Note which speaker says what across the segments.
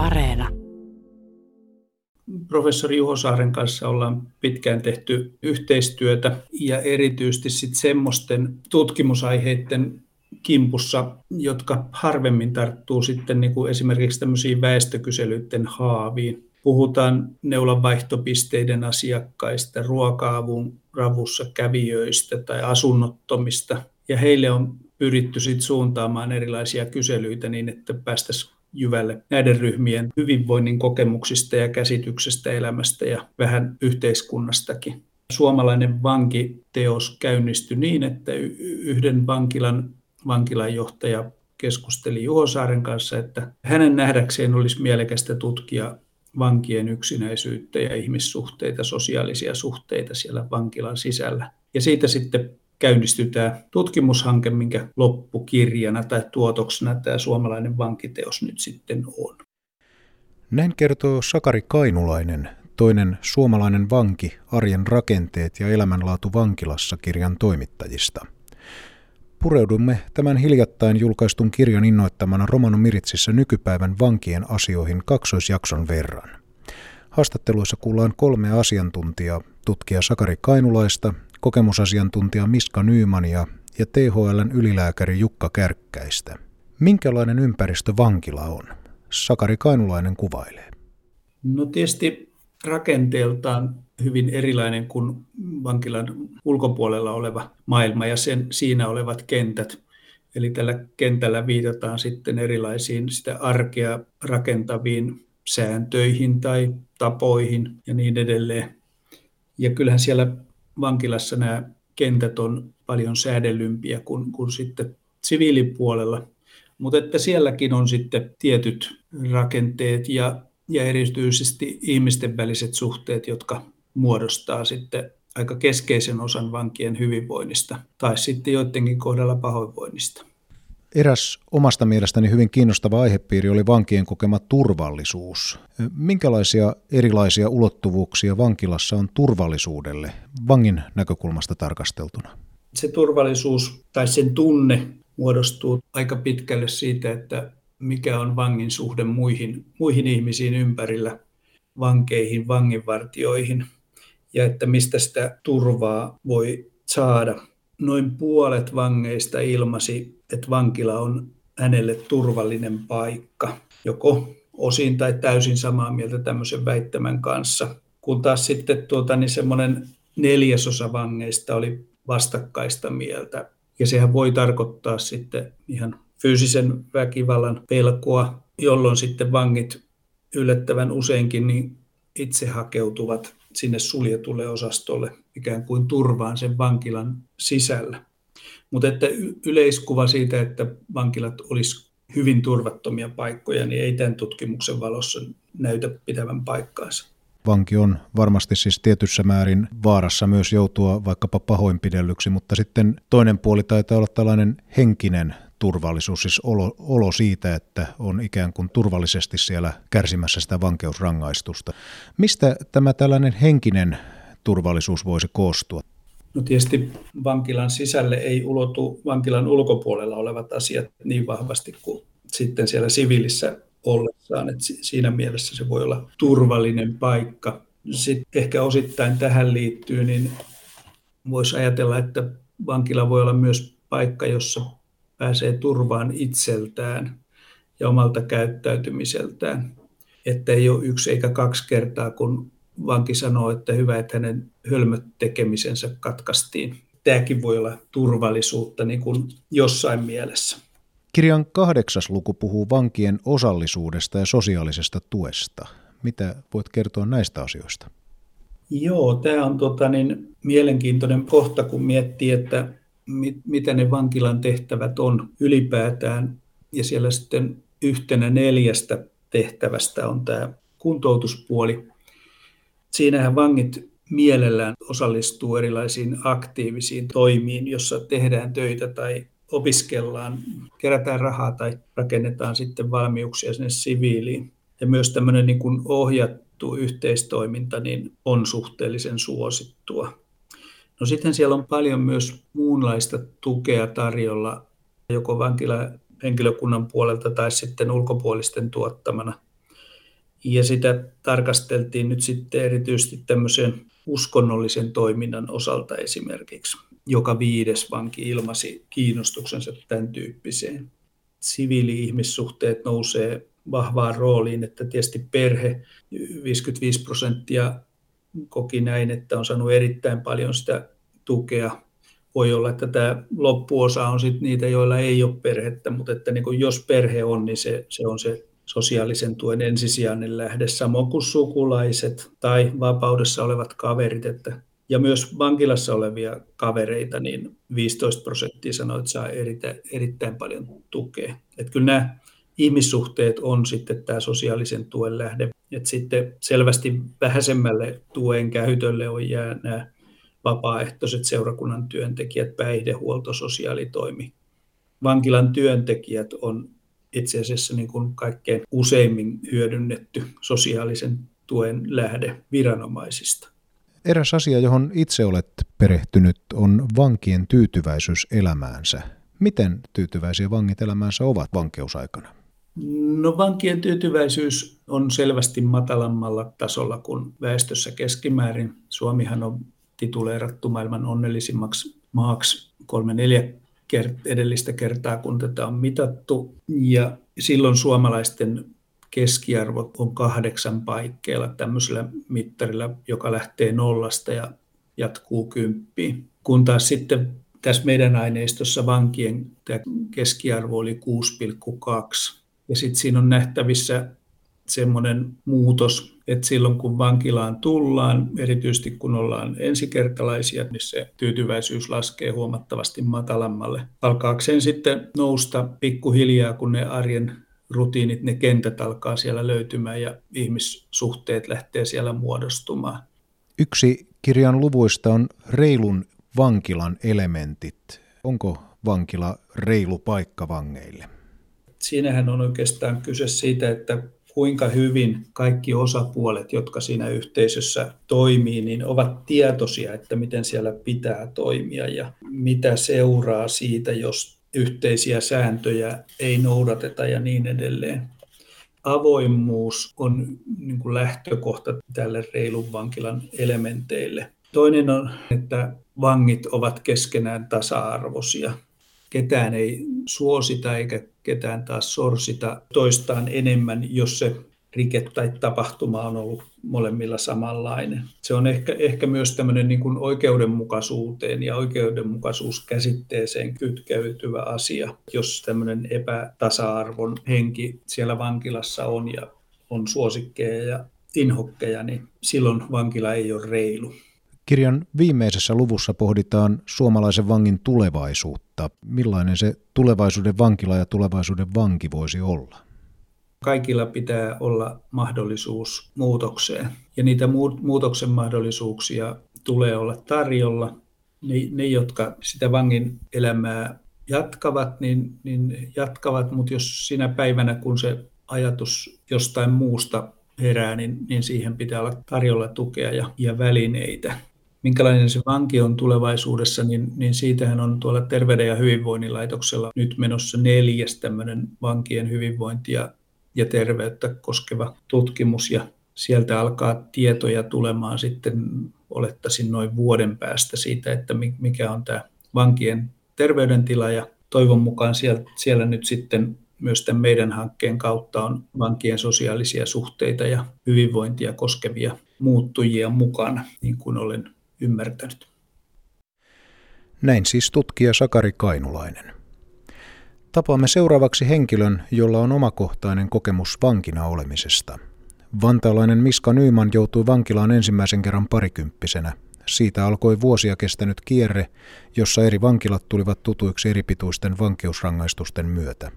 Speaker 1: Areena.
Speaker 2: Professori Juho Saaren kanssa ollaan pitkään tehty yhteistyötä ja erityisesti sitten semmoisten tutkimusaiheiden kimpussa, jotka harvemmin tarttuu sitten niin kuin esimerkiksi tämmöisiin väestökyselyiden haaviin. Puhutaan neulan vaihtopisteiden asiakkaista, ruoka-avun ravussa kävijöistä tai asunnottomista. Ja heille on pyritty sitten suuntaamaan erilaisia kyselyitä niin, että päästäisiin jyvälle näiden ryhmien hyvinvoinnin kokemuksista ja käsityksestä elämästä ja vähän yhteiskunnastakin. Suomalainen vankiteos käynnistyi niin, että yhden vankilan vankilanjohtaja keskusteli Juho Saaren kanssa, että hänen nähdäkseen olisi mielekästä tutkia vankien yksinäisyyttä ja ihmissuhteita, sosiaalisia suhteita siellä vankilan sisällä. Ja siitä sitten käynnistyi tämä tutkimushanke, minkä loppukirjana tai tuotoksena tämä suomalainen vankiteos nyt sitten on.
Speaker 3: Näin kertoo Sakari Kainulainen, toinen suomalainen vanki, arjen rakenteet ja elämänlaatu vankilassa kirjan toimittajista. Pureudumme tämän hiljattain julkaistun kirjan innoittamana Romano Miritsissä nykypäivän vankien asioihin kaksoisjakson verran. Haastatteluissa kuullaan kolme asiantuntijaa, tutkija Sakari Kainulaista, kokemusasiantuntija Miska Nymania ja THLn ylilääkäri Jukka Kärkkäistä. Minkälainen ympäristö vankila on? Sakari Kainulainen kuvailee.
Speaker 2: No tietysti rakenteeltaan hyvin erilainen kuin vankilan ulkopuolella oleva maailma ja sen, siinä olevat kentät. Eli tällä kentällä viitataan sitten erilaisiin sitä arkea rakentaviin sääntöihin tai tapoihin ja niin edelleen. Ja kyllähän siellä vankilassa nämä kentät on paljon säädellympiä kuin, kuin sitten siviilipuolella. Mutta että sielläkin on sitten tietyt rakenteet ja, ja erityisesti ihmisten väliset suhteet, jotka muodostaa sitten aika keskeisen osan vankien hyvinvoinnista tai sitten joidenkin kohdalla pahoinvoinnista.
Speaker 3: Eräs omasta mielestäni hyvin kiinnostava aihepiiri oli vankien kokema turvallisuus. Minkälaisia erilaisia ulottuvuuksia vankilassa on turvallisuudelle vangin näkökulmasta tarkasteltuna?
Speaker 2: Se turvallisuus tai sen tunne muodostuu aika pitkälle siitä, että mikä on vangin suhde muihin, muihin ihmisiin ympärillä, vankeihin, vanginvartioihin ja että mistä sitä turvaa voi saada noin puolet vangeista ilmasi, että vankila on hänelle turvallinen paikka, joko osin tai täysin samaa mieltä tämmöisen väittämän kanssa. Kun taas sitten tuota, niin semmoinen neljäsosa vangeista oli vastakkaista mieltä. Ja sehän voi tarkoittaa sitten ihan fyysisen väkivallan pelkoa, jolloin sitten vangit yllättävän useinkin niin itse hakeutuvat sinne suljetulle osastolle ikään kuin turvaan sen vankilan sisällä. Mutta että yleiskuva siitä, että vankilat olisi hyvin turvattomia paikkoja, niin ei tämän tutkimuksen valossa näytä pitävän paikkaansa.
Speaker 3: Vanki on varmasti siis tietyssä määrin vaarassa myös joutua vaikkapa pahoinpidellyksi, mutta sitten toinen puoli taitaa olla tällainen henkinen turvallisuus, siis olo, olo siitä, että on ikään kuin turvallisesti siellä kärsimässä sitä vankeusrangaistusta. Mistä tämä tällainen henkinen turvallisuus voisi koostua?
Speaker 2: No tietysti vankilan sisälle ei ulotu vankilan ulkopuolella olevat asiat niin vahvasti kuin sitten siellä siviilissä ollessaan. että siinä mielessä se voi olla turvallinen paikka. Sitten ehkä osittain tähän liittyy, niin voisi ajatella, että vankila voi olla myös paikka, jossa pääsee turvaan itseltään ja omalta käyttäytymiseltään. Että ei ole yksi eikä kaksi kertaa, kun vanki sanoo, että hyvä, että hänen hölmöt tekemisensä katkaistiin. Tämäkin voi olla turvallisuutta niin kuin jossain mielessä.
Speaker 3: Kirjan kahdeksas luku puhuu vankien osallisuudesta ja sosiaalisesta tuesta. Mitä voit kertoa näistä asioista?
Speaker 2: Joo, tämä on tota, niin, mielenkiintoinen kohta, kun miettii, että mit, mitä ne vankilan tehtävät on ylipäätään. Ja siellä sitten yhtenä neljästä tehtävästä on tämä kuntoutuspuoli. Siinähän vangit mielellään osallistuu erilaisiin aktiivisiin toimiin, jossa tehdään töitä tai opiskellaan, kerätään rahaa tai rakennetaan sitten valmiuksia sinne siviiliin. Ja myös tämmöinen niin kuin ohjattu yhteistoiminta niin on suhteellisen suosittua. No sitten siellä on paljon myös muunlaista tukea tarjolla, joko vankila henkilökunnan puolelta tai sitten ulkopuolisten tuottamana. Ja sitä tarkasteltiin nyt sitten erityisesti tämmöisen uskonnollisen toiminnan osalta esimerkiksi. Joka viides vanki ilmasi kiinnostuksensa tämän tyyppiseen. Siviili-ihmissuhteet nousee vahvaan rooliin, että tietysti perhe, 55 prosenttia koki näin, että on saanut erittäin paljon sitä tukea. Voi olla, että tämä loppuosa on sitten niitä, joilla ei ole perhettä, mutta että niin jos perhe on, niin se, se on se sosiaalisen tuen ensisijainen lähde, samoin kuin sukulaiset tai vapaudessa olevat kaverit, että ja myös vankilassa olevia kavereita, niin 15 prosenttia sanoi, että saa erittäin, erittäin paljon tukea. Että kyllä nämä ihmissuhteet on sitten tämä sosiaalisen tuen lähde. Et sitten selvästi vähäisemmälle tuen käytölle on jää nämä vapaaehtoiset seurakunnan työntekijät, päihdehuolto, sosiaalitoimi. Vankilan työntekijät on itse asiassa niin kuin kaikkein useimmin hyödynnetty sosiaalisen tuen lähde viranomaisista.
Speaker 3: Eräs asia, johon itse olet perehtynyt, on vankien tyytyväisyys elämäänsä. Miten tyytyväisiä vangit elämäänsä ovat vankeusaikana?
Speaker 2: No vankien tyytyväisyys on selvästi matalammalla tasolla kuin väestössä keskimäärin. Suomihan on tituleerattu maailman onnellisimmaksi maaksi kolme neljä edellistä kertaa, kun tätä on mitattu. Ja silloin suomalaisten keskiarvo on kahdeksan paikkeilla tämmöisellä mittarilla, joka lähtee nollasta ja jatkuu kymppiin. Kun taas sitten tässä meidän aineistossa vankien keskiarvo oli 6,2 ja sitten siinä on nähtävissä semmoinen muutos, että silloin kun vankilaan tullaan, erityisesti kun ollaan ensikertalaisia, niin se tyytyväisyys laskee huomattavasti matalammalle. Alkaako sen sitten nousta pikkuhiljaa, kun ne arjen rutiinit, ne kentät alkaa siellä löytymään ja ihmissuhteet lähtee siellä muodostumaan.
Speaker 3: Yksi kirjan luvuista on reilun vankilan elementit. Onko vankila reilu paikka vangeille?
Speaker 2: siinähän on oikeastaan kyse siitä, että kuinka hyvin kaikki osapuolet, jotka siinä yhteisössä toimii, niin ovat tietoisia, että miten siellä pitää toimia ja mitä seuraa siitä, jos yhteisiä sääntöjä ei noudateta ja niin edelleen. Avoimuus on niin kuin lähtökohta tälle reilun vankilan elementeille. Toinen on, että vangit ovat keskenään tasa-arvoisia ketään ei suosita eikä ketään taas sorsita toistaan enemmän, jos se rike tai tapahtuma on ollut molemmilla samanlainen. Se on ehkä, ehkä myös tämmöinen niin kuin oikeudenmukaisuuteen ja oikeudenmukaisuuskäsitteeseen kytkeytyvä asia. Jos tämmöinen epätasa-arvon henki siellä vankilassa on ja on suosikkeja ja inhokkeja, niin silloin vankila ei ole reilu.
Speaker 3: Kirjan viimeisessä luvussa pohditaan suomalaisen vangin tulevaisuutta. Millainen se tulevaisuuden vankila ja tulevaisuuden vanki voisi olla?
Speaker 2: Kaikilla pitää olla mahdollisuus muutokseen ja niitä muutoksen mahdollisuuksia tulee olla tarjolla. Ne, ne jotka sitä vangin elämää jatkavat, niin, niin jatkavat, mutta jos sinä päivänä, kun se ajatus jostain muusta herää, niin, niin siihen pitää olla tarjolla tukea ja, ja välineitä minkälainen se vanki on tulevaisuudessa, niin, niin siitähän on tuolla Terveyden ja hyvinvoinnin laitoksella nyt menossa neljäs tämmöinen vankien hyvinvointia ja terveyttä koskeva tutkimus. Ja sieltä alkaa tietoja tulemaan sitten olettaisin noin vuoden päästä siitä, että mikä on tämä vankien terveydentila. Ja toivon mukaan siellä, siellä nyt sitten myös tämän meidän hankkeen kautta on vankien sosiaalisia suhteita ja hyvinvointia koskevia muuttujia mukana, niin kuin olen ymmärtänyt.
Speaker 3: Näin siis tutkija Sakari Kainulainen. Tapaamme seuraavaksi henkilön, jolla on omakohtainen kokemus vankina olemisesta. Vantaalainen Miska Nyyman joutui vankilaan ensimmäisen kerran parikymppisenä. Siitä alkoi vuosia kestänyt kierre, jossa eri vankilat tulivat tutuiksi eripituisten vankeusrangaistusten myötä.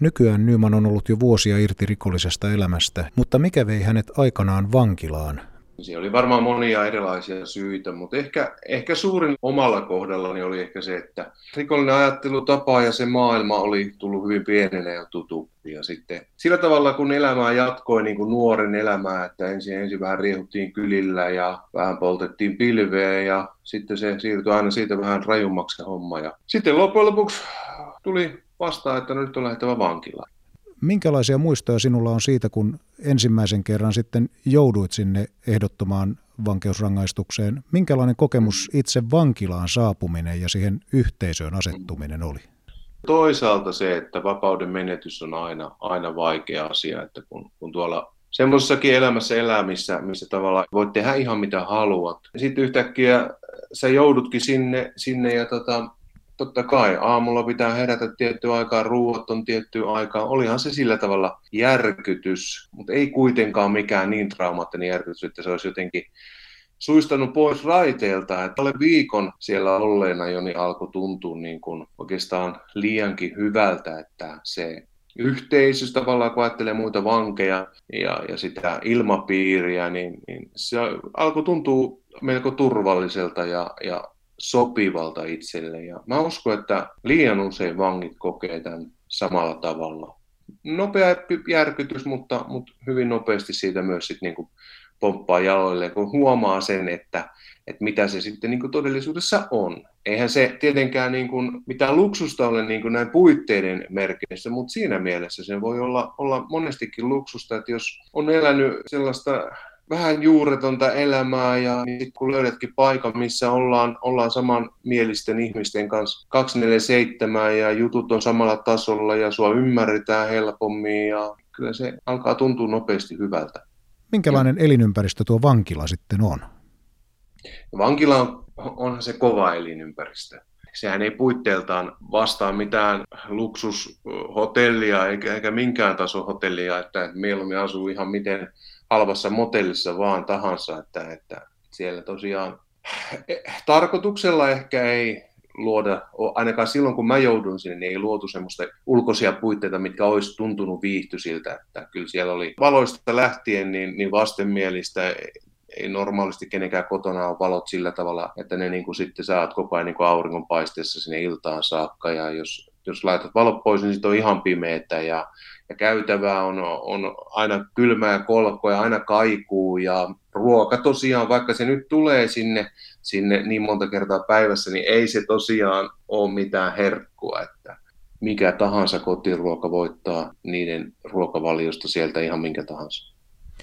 Speaker 3: Nykyään Nyman on ollut jo vuosia irti rikollisesta elämästä, mutta mikä vei hänet aikanaan vankilaan,
Speaker 1: Siinä oli varmaan monia erilaisia syitä, mutta ehkä, ehkä suurin omalla kohdallani oli ehkä se, että rikollinen ajattelutapa ja se maailma oli tullut hyvin pienenä ja tutuksi. Ja sitten sillä tavalla, kun elämää jatkoi niin kuin nuoren elämää, että ensin, ensin vähän riehuttiin kylillä ja vähän poltettiin pilveä ja sitten se siirtyi aina siitä vähän rajummaksi homma. Ja sitten loppujen lopuksi tuli vastaan, että nyt on lähdettävä vankilaan.
Speaker 3: Minkälaisia muistoja sinulla on siitä, kun ensimmäisen kerran sitten jouduit sinne ehdottomaan vankeusrangaistukseen? Minkälainen kokemus itse vankilaan saapuminen ja siihen yhteisöön asettuminen oli?
Speaker 1: Toisaalta se, että vapauden menetys on aina, aina vaikea asia, että kun, kun tuolla semmoisessakin elämässä elää, missä, missä tavallaan voit tehdä ihan mitä haluat. Sitten yhtäkkiä sä joudutkin sinne, sinne ja tota, totta kai aamulla pitää herätä tiettyä aikaa, ruuat on tiettyä aikaa. Olihan se sillä tavalla järkytys, mutta ei kuitenkaan mikään niin traumaattinen järkytys, että se olisi jotenkin suistanut pois raiteilta. Että alle viikon siellä olleena jo niin alkoi tuntua niin kuin oikeastaan liiankin hyvältä, että se yhteisössä tavallaan, kun ajattelee muita vankeja ja, ja sitä ilmapiiriä, niin, niin se alkoi tuntua melko turvalliselta ja, ja sopivalta itselle. Ja mä uskon, että liian usein vangit kokee tämän samalla tavalla. Nopea järkytys, mutta, mutta hyvin nopeasti siitä myös sit niin kuin pomppaa jaloille, kun huomaa sen, että, että mitä se sitten niin kuin todellisuudessa on. Eihän se tietenkään niin kuin mitään luksusta ole niin kuin näin puitteiden merkeissä, mutta siinä mielessä se voi olla, olla monestikin luksusta, että jos on elänyt sellaista vähän juuretonta elämää ja niin sit kun löydätkin paikan, missä ollaan, ollaan samanmielisten ihmisten kanssa 247 ja jutut on samalla tasolla ja sua ymmärretään helpommin ja kyllä se alkaa tuntua nopeasti hyvältä.
Speaker 3: Minkälainen elinympäristö tuo vankila sitten on?
Speaker 1: Vankila on, onhan se kova elinympäristö. Sehän ei puitteeltaan vastaa mitään luksushotellia eikä, eikä minkään tason hotellia, että mieluummin asuu ihan miten halvassa motellissa vaan tahansa, että, että siellä tosiaan eh, tarkoituksella ehkä ei luoda, ainakaan silloin kun mä joudun sinne, niin ei luotu semmoista ulkoisia puitteita, mitkä olisi tuntunut viihtyisiltä, että kyllä siellä oli valoista lähtien niin, niin vastenmielistä, ei normaalisti kenenkään kotona ole valot sillä tavalla, että ne niin kuin sitten saat koko ajan niin kuin auringonpaisteessa sinne iltaan saakka, ja jos, jos laitat valot pois, niin sitten on ihan pimeätä, ja ja käytävää on, on aina kylmää kolkkoa ja aina kaikuu ja ruoka tosiaan, vaikka se nyt tulee sinne, sinne niin monta kertaa päivässä, niin ei se tosiaan ole mitään herkkua, että mikä tahansa kotiruoka voittaa niiden ruokavaliosta sieltä ihan minkä tahansa.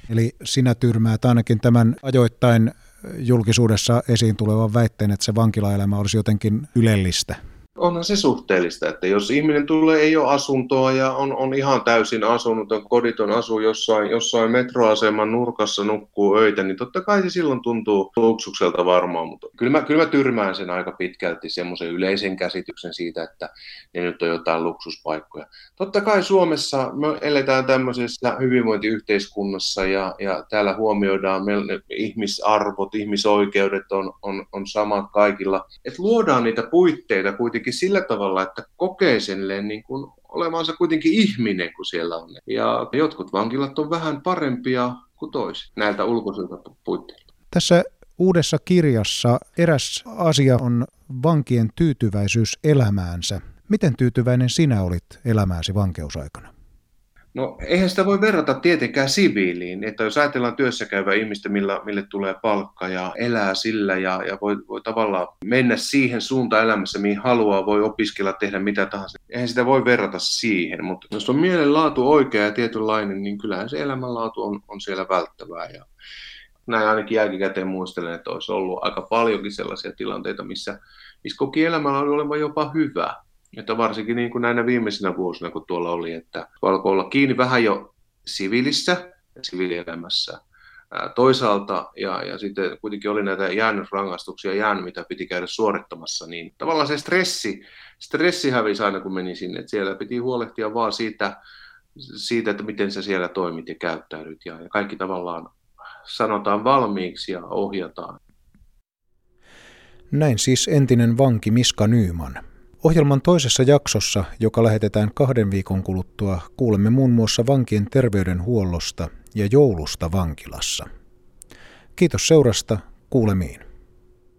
Speaker 3: Eli sinä tyrmäät ainakin tämän ajoittain julkisuudessa esiin tulevan väitteen, että se vankilaelämä olisi jotenkin ylellistä
Speaker 1: onhan se suhteellista, että jos ihminen tulee, ei ole asuntoa ja on, on ihan täysin asunut, on koditon asu jossain, jossain metroaseman nurkassa nukkuu öitä, niin totta kai se silloin tuntuu luksukselta varmaan, mutta kyllä mä, kyllä mä tyrmään sen aika pitkälti semmoisen yleisen käsityksen siitä, että ne nyt on jotain luksuspaikkoja. Totta kai Suomessa me eletään tämmöisessä hyvinvointiyhteiskunnassa ja, ja täällä huomioidaan meillä ihmisarvot, ihmisoikeudet on, on, on samat kaikilla, että luodaan niitä puitteita kuitenkin kuitenkin sillä tavalla, että kokee sen niin kuin olevansa kuitenkin ihminen, kun siellä on. Ja jotkut vankilat on vähän parempia kuin toiset näiltä ulkoisilta puitteilta.
Speaker 3: Tässä uudessa kirjassa eräs asia on vankien tyytyväisyys elämäänsä. Miten tyytyväinen sinä olit elämääsi vankeusaikana?
Speaker 1: No eihän sitä voi verrata tietenkään siviiliin, että jos ajatellaan työssä käyvää ihmistä, millä, mille tulee palkka ja elää sillä ja, ja voi, voi tavallaan mennä siihen suuntaan elämässä, mihin haluaa, voi opiskella, tehdä mitä tahansa. Eihän sitä voi verrata siihen, mutta jos on mielenlaatu oikea ja tietynlainen, niin kyllähän se elämänlaatu on, on siellä välttävää. Ja näin ainakin jälkikäteen muistelen, että olisi ollut aika paljonkin sellaisia tilanteita, missä, missä koki elämällä olevan jopa hyvä että varsinkin niin kuin näinä viimeisinä vuosina, kun tuolla oli, että alkoi olla kiinni vähän jo siviilissä ja siviilielämässä toisaalta, ja, ja sitten kuitenkin oli näitä jäännösrangaistuksia jäänyt, mitä piti käydä suorittamassa, niin tavallaan se stressi, stressi hävisi aina, kun meni sinne, että siellä piti huolehtia vaan siitä, siitä, että miten sä siellä toimit ja käyttäydyt, ja, ja kaikki tavallaan sanotaan valmiiksi ja ohjataan.
Speaker 3: Näin siis entinen vanki Miska Nyyman. Ohjelman toisessa jaksossa, joka lähetetään kahden viikon kuluttua, kuulemme muun muassa vankien terveydenhuollosta ja joulusta vankilassa. Kiitos seurasta, kuulemiin.